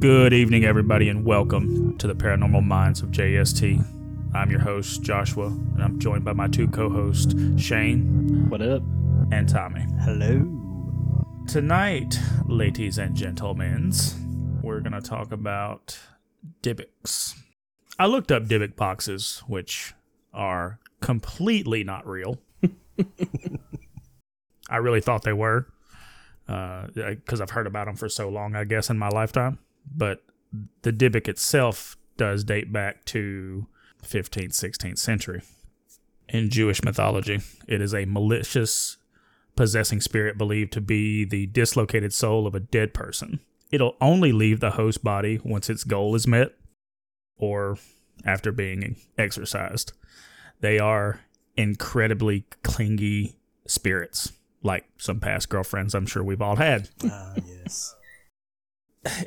Good evening, everybody, and welcome to the Paranormal Minds of JST. I'm your host, Joshua, and I'm joined by my two co hosts, Shane What up? and Tommy. Hello. Tonight, ladies and gentlemen, we're going to talk about Dybbuk's. I looked up Dybbuk boxes, which are completely not real. I really thought they were, uh, because I've heard about them for so long, I guess, in my lifetime. But the Dybbuk itself does date back to 15th, 16th century. In Jewish mythology, it is a malicious possessing spirit believed to be the dislocated soul of a dead person. It'll only leave the host body once its goal is met or after being exorcised. They are incredibly clingy spirits, like some past girlfriends I'm sure we've all had. Ah, yes.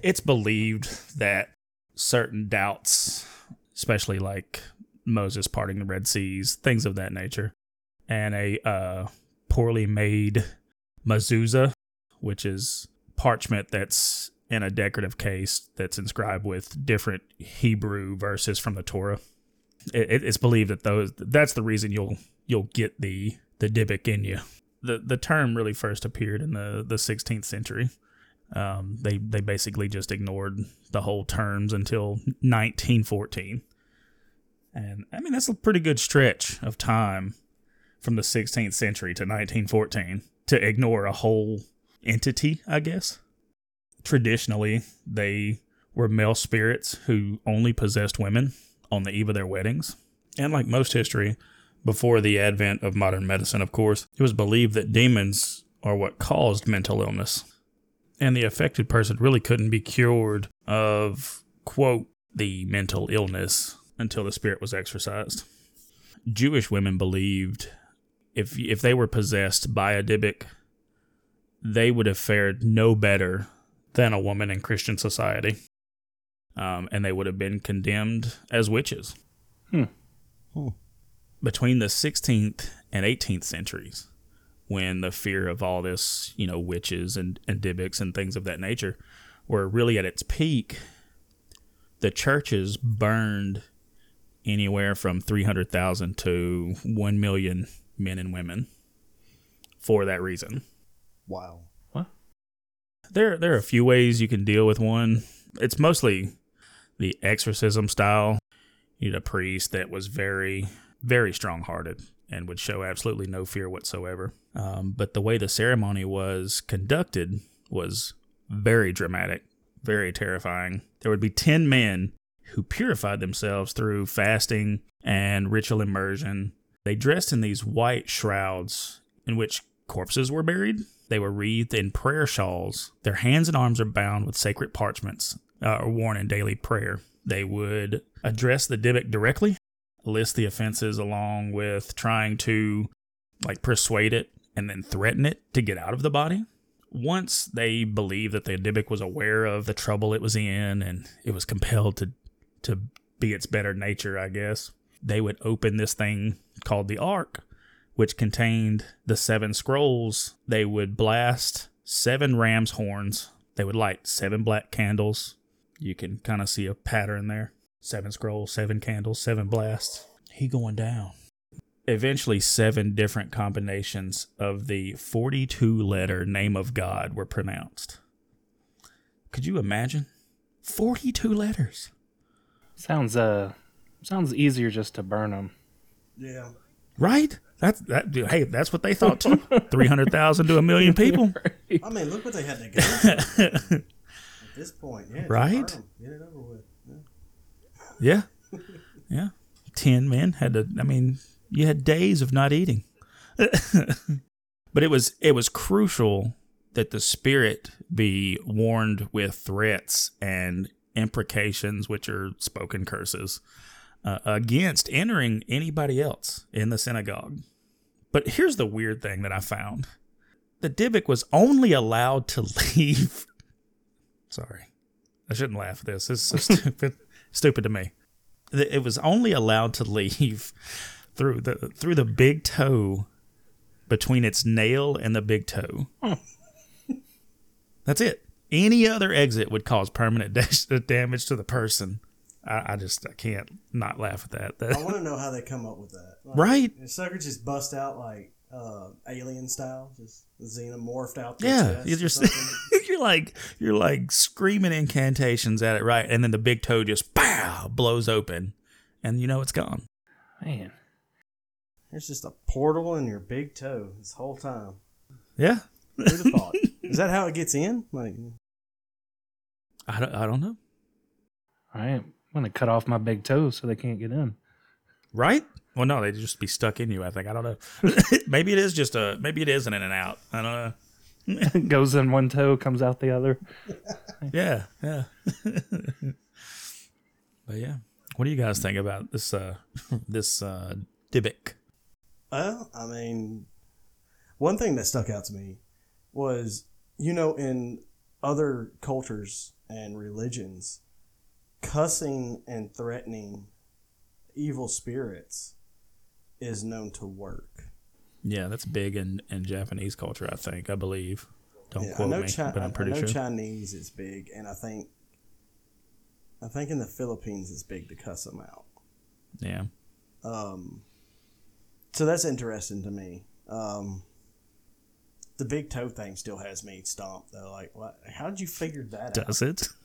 It's believed that certain doubts, especially like Moses parting the Red Seas, things of that nature, and a uh, poorly made mezuzah, which is parchment that's in a decorative case that's inscribed with different Hebrew verses from the Torah. It, it- it's believed that those that's the reason you'll you'll get the the Dybbuk in you. The the term really first appeared in the the 16th century. Um, they they basically just ignored the whole terms until 1914, and I mean that's a pretty good stretch of time from the 16th century to 1914 to ignore a whole entity, I guess. Traditionally, they were male spirits who only possessed women on the eve of their weddings. And like most history, before the advent of modern medicine, of course, it was believed that demons are what caused mental illness. And the affected person really couldn't be cured of, quote, the mental illness until the spirit was exorcised. Jewish women believed if if they were possessed by a Dybbuk, they would have fared no better than a woman in Christian society, um, and they would have been condemned as witches. Hmm. Between the 16th and 18th centuries, when the fear of all this, you know, witches and, and Dybbuks and things of that nature were really at its peak, the churches burned anywhere from 300,000 to 1 million men and women for that reason. Wow. There there are a few ways you can deal with one. It's mostly the exorcism style. You need a priest that was very very strong-hearted and would show absolutely no fear whatsoever. Um, but the way the ceremony was conducted was very dramatic, very terrifying. There would be 10 men who purified themselves through fasting and ritual immersion. They dressed in these white shrouds in which corpses were buried. They were wreathed in prayer shawls. Their hands and arms are bound with sacred parchments, uh, or worn in daily prayer. They would address the Dybbuk directly, list the offenses along with trying to like persuade it and then threaten it to get out of the body. Once they believed that the Dybbuk was aware of the trouble it was in and it was compelled to to be its better nature, I guess, they would open this thing called the Ark, which contained the seven scrolls. They would blast seven ram's horns. They would light seven black candles. You can kind of see a pattern there. Seven scrolls, seven candles, seven blasts. He going down. Eventually, seven different combinations of the 42 letter name of God were pronounced. Could you imagine? 42 letters. Sounds uh sounds easier just to burn them. Yeah. Right? That's that. Hey, that's what they thought too. Three hundred thousand to a million people. I mean, look what they had to go through at this point. Yeah. Right? Get it over with. Yeah. Yeah, yeah. Ten men had to. I mean, you had days of not eating. but it was it was crucial that the spirit be warned with threats and imprecations, which are spoken curses, uh, against entering anybody else in the synagogue. But here's the weird thing that I found: the Dybbuk was only allowed to leave. Sorry, I shouldn't laugh at this. This is so stupid. Stupid to me. It was only allowed to leave through the through the big toe between its nail and the big toe. That's it. any other exit would cause permanent damage to the person. I, I just I can't not laugh at that. I want to know how they come up with that. Like, right? Sucker just bust out like uh, alien style, just xenomorphed out. Yeah, you're just. You're like you're like screaming incantations at it, right? And then the big toe just pow blows open, and you know it's gone. Man, There's just a portal in your big toe this whole time. Yeah, Who'd have thought? Is that how it gets in? Like, I don't I don't know, all right. I'm gonna cut off my big toe so they can't get in. right? Well, no, they'd just be stuck in you. I think I don't know. maybe it is just a maybe it is an in and out. I don't know. Goes in one toe, comes out the other. Yeah, yeah. but yeah, what do you guys think about this? uh This uh Dybbuk? well, I mean, one thing that stuck out to me was, you know, in other cultures and religions, cussing and threatening evil spirits is known to work. Yeah, that's big in in Japanese culture. I think I believe. Don't Yeah, quote me, Chi- but I'm pretty I know sure. Chinese is big, and I think, I think in the Philippines it's big to cuss them out. yeah. Um, so that's interesting to me. Um, the big toe thing still has me stumped though. Like, what, how did you figure that out? Does it?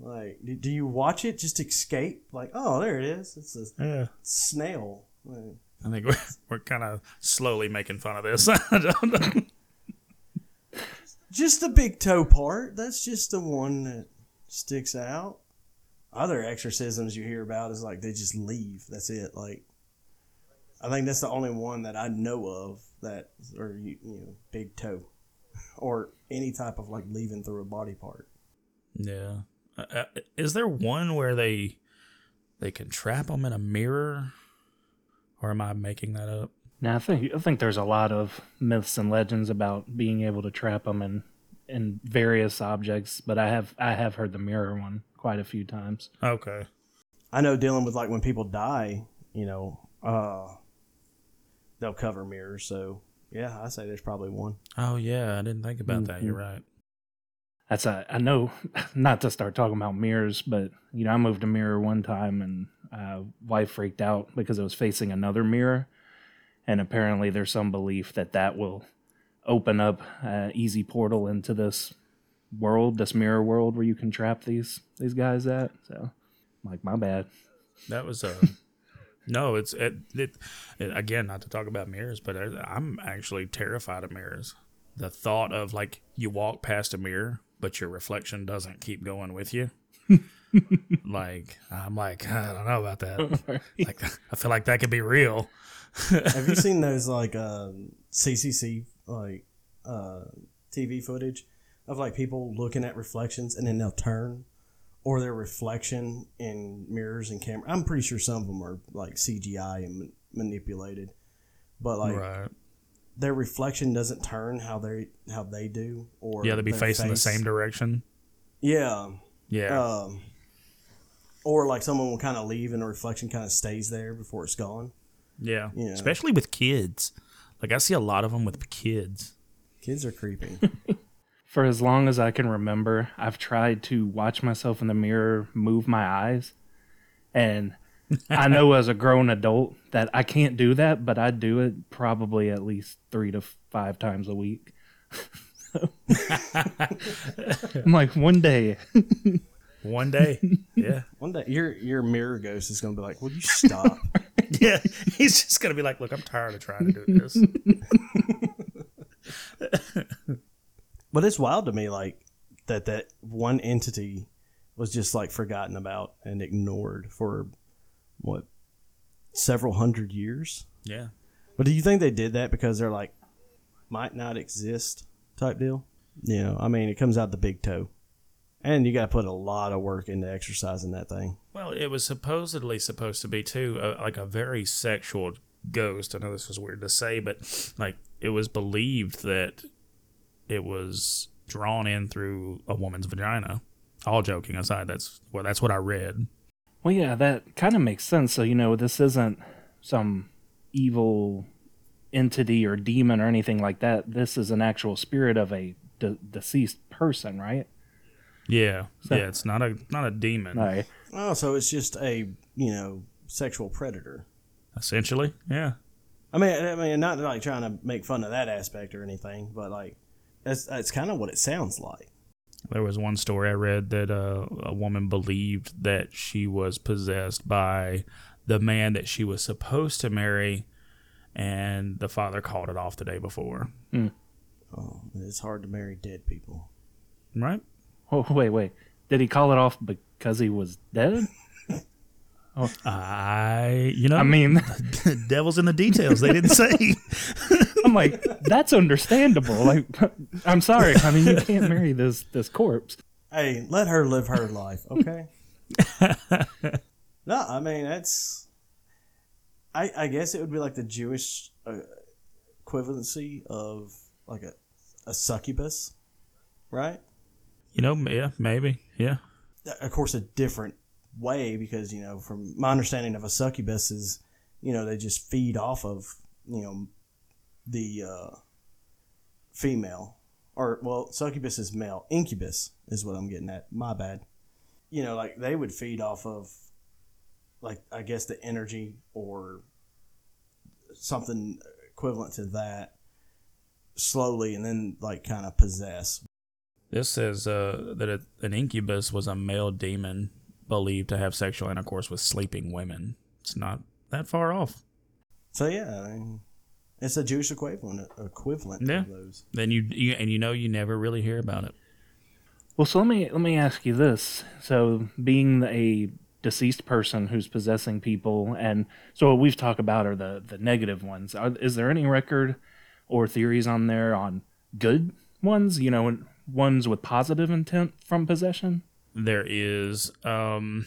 Like, do, do you watch it just escape? Like, oh, there it is. It's a Yeah. snail. Like, I think we're, we're kind of slowly making fun of this. I don't know. just the big toe part. That's just the one that sticks out. Other exorcisms you hear about is like they just leave. That's it. Like, I think that's the only one that I know of that, or you, you know, big toe, or any type of like leaving through a body part. Yeah. Uh, uh, is there one where they they can trap them in a mirror, or am I making that up? Now I think I think there's a lot of myths and legends about being able to trap them in in various objects, but I have I have heard the mirror one quite a few times. Okay. I know dealing with like when people die, you know, uh, they'll cover mirrors. So yeah, I say there's probably one. Oh yeah, I didn't think about that. You're right. That's a I know not to start talking about mirrors, but you know I moved a mirror one time and uh, wife freaked out because it was facing another mirror, and apparently there's some belief that that will open up an easy portal into this world, this mirror world where you can trap these these guys at. So, I'm like my bad. That was a. no, it's it, it, it. Again, not to talk about mirrors, but I, I'm actually terrified of mirrors. The thought of like you walk past a mirror, but your reflection doesn't keep going with you. like I'm like I don't know about that. Like I feel like that could be real. Have you seen those like uh, CCC like uh, TV footage of like people looking at reflections and then they'll turn, or their reflection in mirrors and camera? I'm pretty sure some of them are like CGI and ma- manipulated, but like right. Their reflection doesn't turn how they how they do, or Yeah, they'd be their facing the same direction. Yeah, Yeah. um, or like someone will kind of leave and the reflection kind of stays there before it's gone. yeah. yeah. Especially with kids. Like I see a lot of them with kids. Kids are creepy. For as long as I can remember, I've tried to watch myself in the mirror, move my eyes, and I know as a grown adult that I can't do that, but I do it probably at least three to five times a week. I'm like, one day, One day. yeah. One day, your your mirror ghost is gonna be like, "Will you stop?" Yeah. He's just gonna be like, look, I'm tired of trying to do this. but it's wild to me, like that that one entity was just like forgotten about and ignored for what several hundred years. yeah. But do you think they did that because they're like might not exist type deal? You know, I mean, it comes out the big toe, and you got to put a lot of work into exorcising that thing. Well, it was supposedly supposed to be too, uh, like a very sexual ghost. I know this is weird to say, but like it was believed that it was drawn in through a woman's vagina. All joking aside, that's well, that's what I read. Well, yeah, that kind of makes sense. So, you know, this isn't some evil entity or demon or anything like that. This is an actual spirit of a de- deceased person, right? Yeah, So- yeah. It's not a not a demon. All right. Oh, so it's just a you know sexual predator. Essentially, yeah. I mean, I mean, not like trying to make fun of that aspect or anything, but like that's that's kind of what it sounds like. There was one story I read that uh, a woman believed that she was possessed by the man that she was supposed to marry, and the father called it off the day before. Oh, it's hard to marry dead people. Right? Oh, wait, wait. Did he call it off because he was dead? oh. I, you know, I mean, devil's in the details. They didn't say. I'm like, that's understandable. Like, I'm sorry, I mean, you can't marry this this corpse. Hey, let her live her life, okay? no, I mean that's. I I guess it would be like the Jewish uh, equivalency of like a a succubus, right? you know, yeah, maybe, yeah. of course a different way because you know from my understanding of a succubus is you know they just feed off of you know the uh, female or well succubus is male incubus is what i'm getting at my bad you know like they would feed off of like i guess the energy or something equivalent to that slowly and then like kind of possess This says uh, that a, an incubus was a male demon believed to have sexual intercourse with sleeping women. It's not that far off. So yeah, I mean, it's a Jewish equivalent equivalent Yeah. of those. Then you, you and you know you never really hear about it. Well, so let me let me ask you this. So, being a deceased person who's possessing people, and so what we've talked about are the the negative ones. Are, is there any record or theories on there on good ones? You know, ones with positive intent from possession. There is um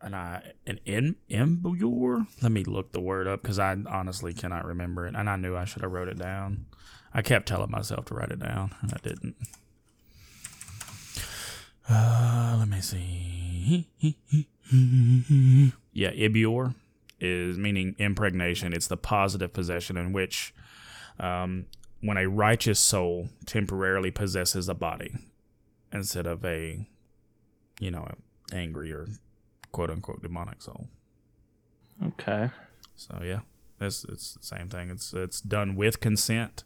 an I an em embure. Let me look the word up because I honestly cannot remember it, and I knew I should have wrote it down. I kept telling myself to write it down, and I didn't. Uh, let me see. yeah, ibbur is meaning impregnation. It's the positive possession in which, um, when a righteous soul temporarily possesses a body instead of a, you know, angry or quote unquote demonic soul. Okay. So yeah, it's it's the same thing. It's it's done with consent,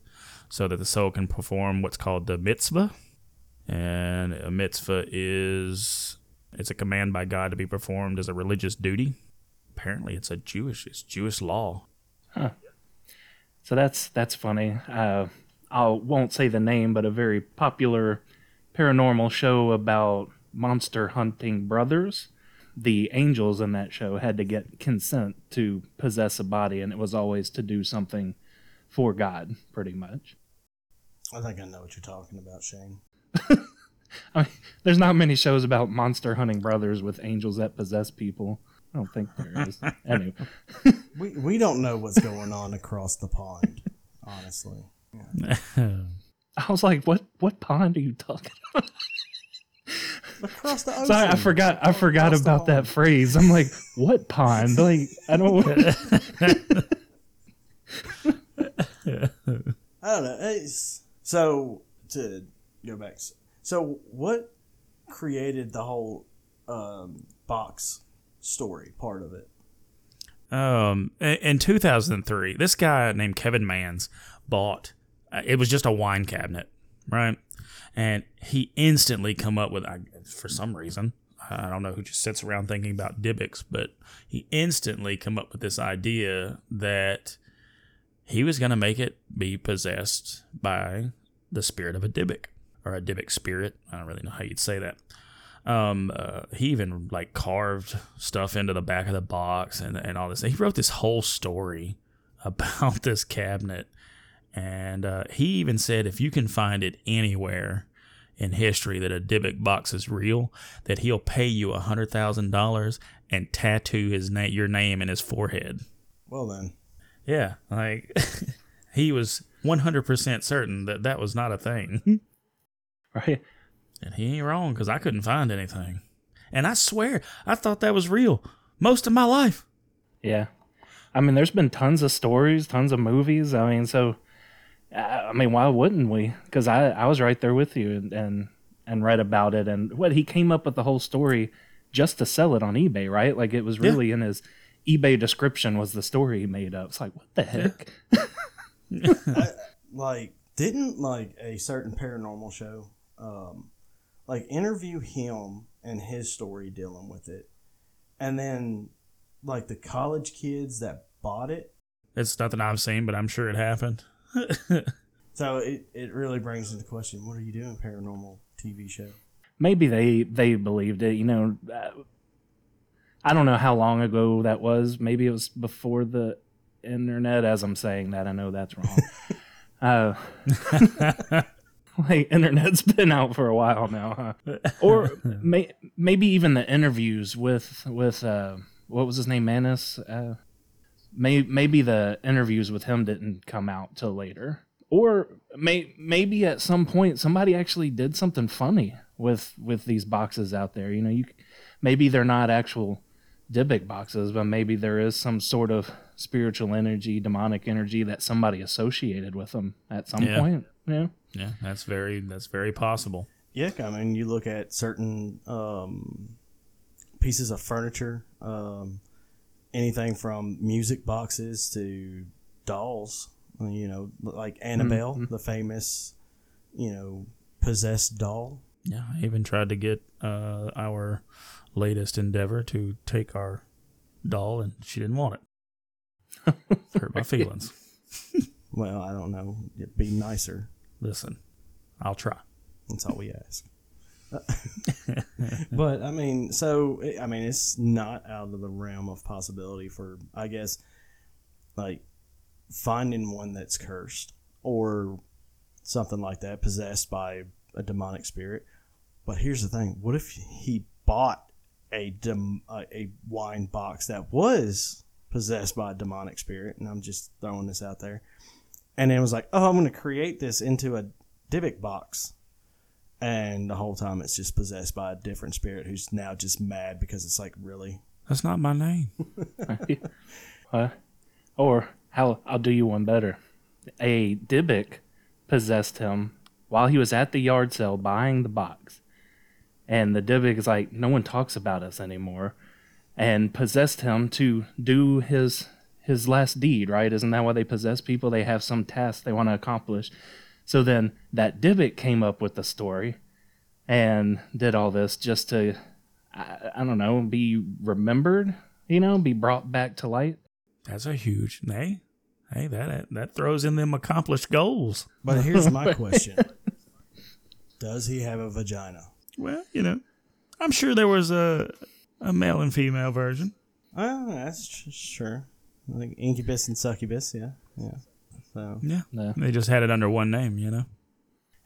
so that the soul can perform what's called the mitzvah, and a mitzvah is it's a command by God to be performed as a religious duty. Apparently, it's a Jewish it's Jewish law. Huh. So that's that's funny. Uh, I won't say the name, but a very popular paranormal show about monster hunting brothers. The angels in that show had to get consent to possess a body, and it was always to do something for God, pretty much. I think I know what you're talking about, Shane. I mean, there's not many shows about monster hunting brothers with angels that possess people. I don't think there is. anyway, We we don't know what's going on across the pond, honestly. I was like, "What? What pond are you talking about?" Across the ocean. Sorry, I forgot. I forgot Across about that phrase. I'm like, "What pond?" Like, I don't. I don't know. It's, so to go back, so what created the whole um, box story part of it? Um, in- in 2003, this guy named Kevin Mannis bought. uh, It was just a wine cabinet, right? And he instantly come up with, I- for some reason, I don't know who just sits around thinking about Dybbuk's, but he instantly come up with this idea that he was going to make it be possessed by the spirit of a Dybbuk or a Dybbuk spirit. I don't really know how you'd say that. Um, uh, he even like carved stuff into the back of the box and, and all this. He wrote this whole story about this cabinet. And uh, he even said if you can find it anywhere in history that a Dybbuk box is real, that he'll pay you a hundred thousand dollars and tattoo his name, your name, in his forehead. Well then, Yeah, like he was one hundred percent certain that that was not a thing, right? and he ain't wrong because I couldn't find anything. And I swear, I thought that was real most of my life. Yeah. I mean, there's been tons of stories, tons of movies. I mean, so I I mean, why wouldn't we? Because I, I was right there with you and, and and read about it and what he came up with the whole story just to sell it on eBay, right? Like it was Yeah. really in his eBay description was the story he made up. It's like what the heck? like didn't like a certain paranormal show um like interview him and his story dealing with it and then like the college kids that bought it It's nothing I've seen, but I'm sure it happened. so it, it really brings into question what are you doing paranormal tv show Maybe they they believed it. You know, uh, I don't know how long ago that was. Maybe it was before the internet. As I'm saying that, I know that's wrong. uh, like internet's been out for a while now, huh? Or may, maybe even the interviews with with uh, what was his name, Mannis. Uh, may, maybe the interviews with him didn't come out till later. Or may, maybe at some point somebody actually did something funny with with these boxes out there. You know, you maybe they're not actual Dybbuk boxes, but maybe there is some sort of spiritual energy, demonic energy that somebody associated with them at some Yeah. point. Yeah. Yeah, that's very that's very possible. yeah i mean you look at certain um pieces of furniture um anything from music boxes to dolls you know like annabelle the famous you know possessed doll Yeah, I even tried to get uh, our latest endeavor to take our doll, and she didn't want it. Hurt my feelings. Well, I don't know. It'd be nicer. Listen, I'll try. That's all we ask. but I mean, so I mean, it's not out of the realm of possibility for I guess, like finding one that's cursed or something like that, possessed by a demonic spirit. But here's the thing: what if he bought a dem- a, a wine box that was possessed by a demonic spirit? And I'm just throwing this out there. And it was like, "Oh, I'm going to create this into a Dybbuk box." And the whole time it's just possessed by a different spirit who's now just mad because it's like really That's not my name. Uh, or how I'll do you one better. A Dybbuk possessed him while he was at the yard sale buying the box. And the Dybbuk is like, no one talks about us anymore. And possessed him to do his his last deed, right? Isn't that why they possess people? They have some task they want to accomplish. So then that Dybbuk came up with the story and did all this just to I, I don't know, be remembered, you know, be brought back to light. That's a huge hey, hey that that throws in them accomplished goals. but here's my question does he have a vagina Well, you know, I'm sure there was a a male and female version. oh that's tr- sure like incubus and succubus yeah yeah so Yeah, Yeah. they just had it under one name. You know.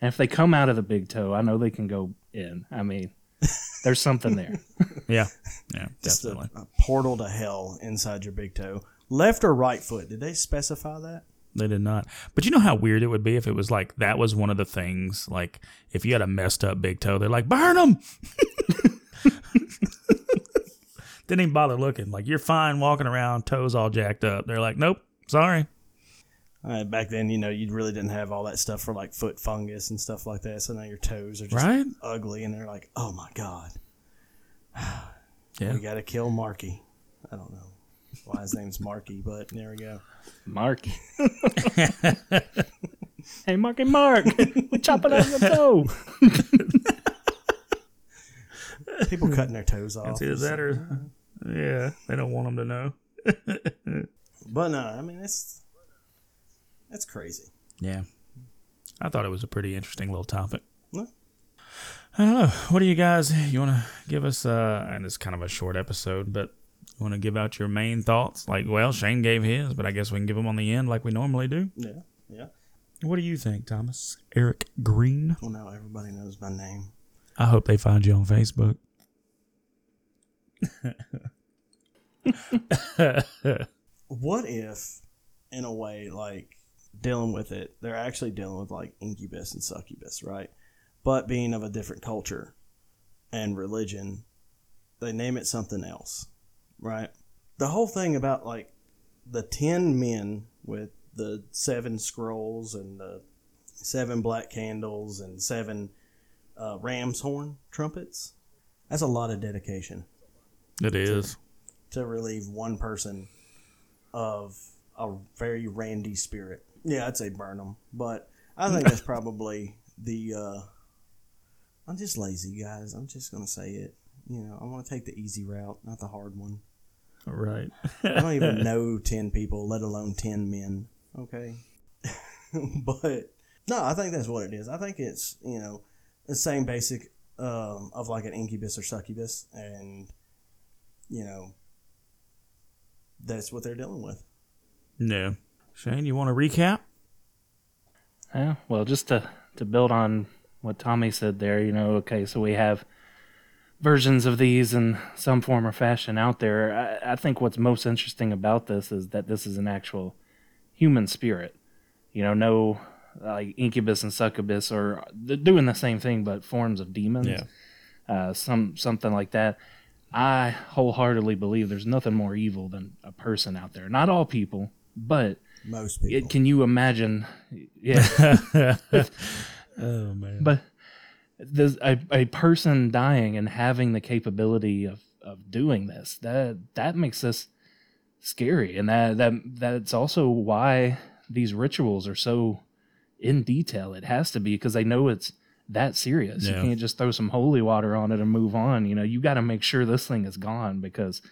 And if they come out of the big toe, I know they can go in. I mean, there's something there. Yeah, yeah, just a, definitely. a portal to hell inside your big toe left or right foot did they specify that They did not. But you know how weird it would be if it was like that was one of the things. Like if you had a messed up big toe, they're like burn them. Didn't even bother looking. Like you're fine walking around, toes all jacked up. They're like, nope, sorry. Uh, back then you know you really didn't have all that stuff for like foot fungus and stuff like that so now your toes are just Right? ugly and they're like oh my god Yeah. We gotta kill Marky. I don't know why his name's Marky, but there we go. Marky. hey, Marky Mark. we chopping out the toe. People cutting their toes off. It's either that or yeah, they don't want them to know. But no, I mean it's that's crazy. Yeah, I thought it was a pretty interesting little topic. Yeah. I don't know. What do you guys? You want to give us? Uh, and it's kind of a short episode, but you want to give out your main thoughts? Like, well, Shane gave his, but I guess we can give them on the end, like we normally do. Yeah, yeah. What do you think, Thomas? Eric Green. Well, now everybody knows my name. I hope they find you on Facebook. What if, in a way, like dealing with it, they're actually dealing with like incubus and succubus, right? But being of a different culture and religion, they name it something else, right? The whole thing about like the 10 men with the seven scrolls and the seven black candles and seven uh, ram's horn trumpets. That's a lot of dedication It is. to relieve one person of a very randy spirit. Yeah, I'd say burn them, but I think that's probably the. Uh, I'm just lazy, guys. I'm just gonna say it. You know, I want to take the easy route, not the hard one. Right. I don't even know 10 people, let alone 10 men. Okay. but no, I think that's what it is. I think it's, you know, the same basic um, of like an incubus or succubus. And, you know, that's what they're dealing with. Yeah. Shane, you want to recap? Yeah, well, just to to build on what Tommy said there, you know, okay, so we have versions of these in some form or fashion out there. I, I think what's most interesting about this is that this is an actual human spirit. You know, no like incubus and succubus are doing the same thing, but forms of demons. Yeah. Uh, some something like that. I wholeheartedly believe there's nothing more evil than a person out there. Not all people, but Most people. it, can you imagine? Yeah. oh man. But there's a, a person dying and having the capability of, of doing this that that makes this scary and that that that's also why these rituals are so in detail it has to be because they know it's that serious Yeah. you can't just throw some holy water on it and move on you know you got to make sure this thing is gone because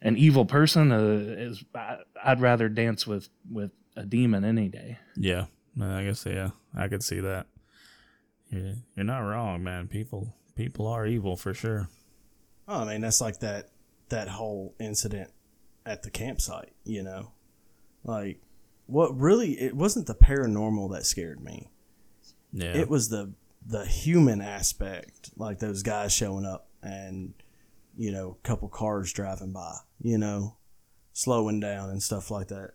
an evil person uh, is I, i'd rather dance with with a demon any day yeah. No, I guess yeah. I could see that. Yeah, you're not wrong, man. People people are evil for sure. Oh, I mean, that's like that that whole incident at the campsite, you know? Like, what really, it wasn't the paranormal that scared me. Yeah. it was the the human aspect like those guys showing up and you know a couple cars driving by you know slowing down and stuff like that.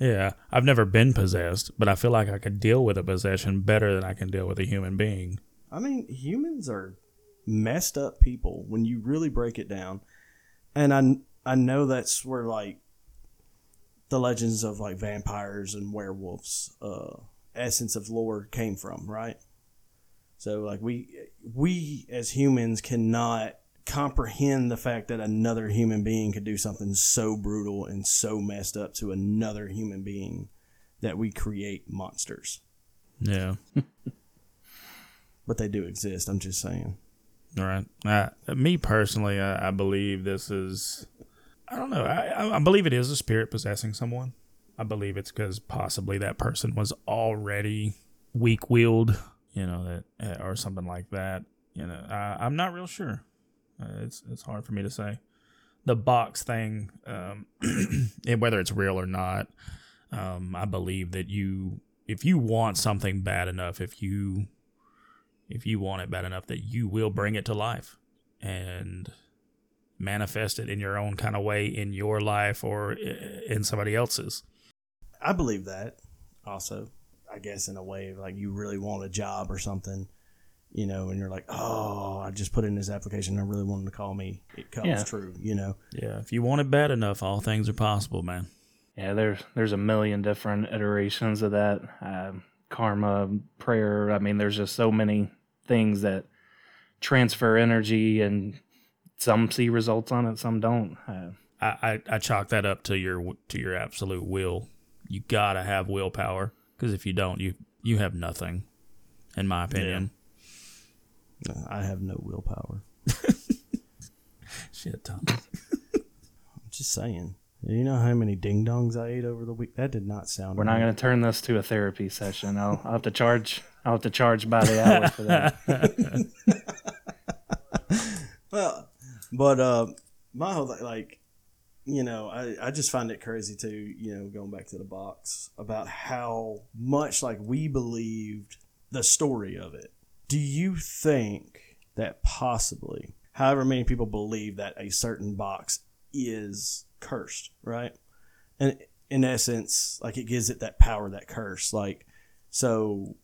Yeah, I've never been possessed, but I feel like I could deal with a possession better than I can deal with a human being. i mean humans are messed up people when you really break it down. And i i know that's where like the legends of like vampires and werewolves uh essence of lore came from right? So like we we as humans cannot comprehend the fact that another human being could do something so brutal and so messed up to another human being that we create monsters Yeah. but they do exist i'm just saying All right. Uh, me personally, I, I believe this is. I don't know. I, I- believe it is a spirit possessing someone. I believe it's because possibly that person was already weak willed, you know, that or something like that. You know, I, I'm not real sure. Uh, it's it's hard for me to say. The box thing, um, and whether it's real or not, um, I believe that you, if you want something bad enough, if you if you want it bad enough that you will bring it to life and manifest it in your own kind of way in your life or in somebody else's. I believe that also. I guess in a way like you really want a job or something, you know, and you're like, oh, I just put in this application. I really wanted to call me. It comes Yeah. true, you know. Yeah, if you want it bad enough, all things are possible, man. Yeah, there's there's a million different iterations of that. Um, karma, prayer. I mean, there's just so many things that transfer energy, and some see results on it, some don't. Uh, I, I, I chalk that up to your to your absolute will. You gotta have willpower because if you don't, you you have nothing, in my opinion. I have no willpower. Shit, Tom. I'm just saying. You know how many ding dongs I ate over the week? That did not sound. we're not going to turn this to a therapy session. I'll, I'll have to charge. I'll have to charge by the hour for that. Well, but uh, my whole like, you know, I, I just find it crazy too. You know, going back to the box about how much like we believed the story of it. Do you think that possibly, however many people believe that a certain box is cursed, right? And in essence, like it gives it that power, that curse. Like, so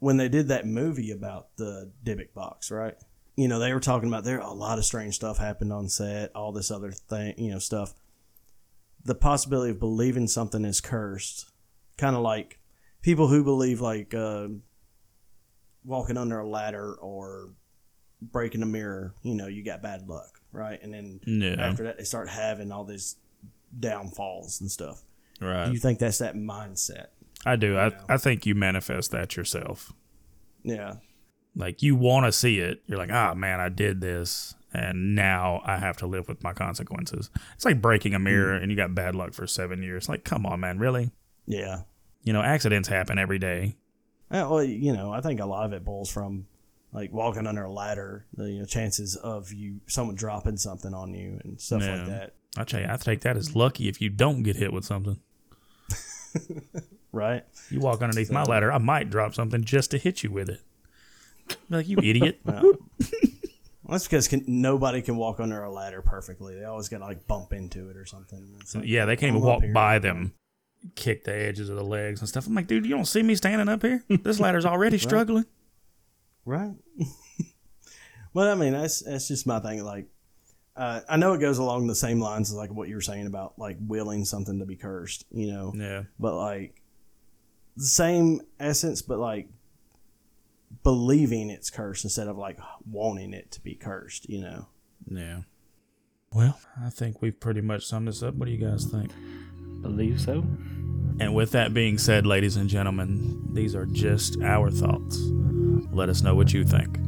when they did that movie about the Dybbuk box, right? you know, they were talking about there a lot of strange stuff happened on set, all this other thing, you know, stuff. The possibility of believing something is cursed kind of like people who believe like uh, walking under a ladder or breaking a mirror. You know, you got bad luck, right? And then Yeah. after that, they start having all these downfalls and stuff. Do Right. you think that's that mindset? I do. I, know. I think you manifest that yourself. Yeah. Like you want to see it. You're like, ah, man, I did this, and now I have to live with my consequences. It's like breaking a mirror and you got bad luck for seven years. Like, come on, man, really? Yeah. You know, accidents happen every day. Uh, well, you know, I think a lot of it boils from like walking under a ladder. The you know, chances of you someone dropping something on you and stuff Yeah. like that. I tell you, I take that as lucky if you don't get hit with something. Right? You walk underneath my ladder, I might drop something just to hit you with it. Like you idiot. Well, that's because can, nobody can walk under a ladder perfectly. They always got to like bump into it or something. Like, yeah, they can't even walk by them, kick the edges of the legs and stuff. I'm like, dude, you don't see me standing up here? This ladder's already struggling. Right. well, I mean, that's that's just my thing. Like, uh, I know it goes along the same lines as like what you were saying about like willing something to be cursed, you know. Yeah. but like the same essence, but like believing it's cursed instead of like wanting it to be cursed, you know. Yeah. Well, I think we've pretty much summed this up. What do you guys think? Believe so. And with that being said, ladies and gentlemen, these are just our thoughts. Let us know what you think.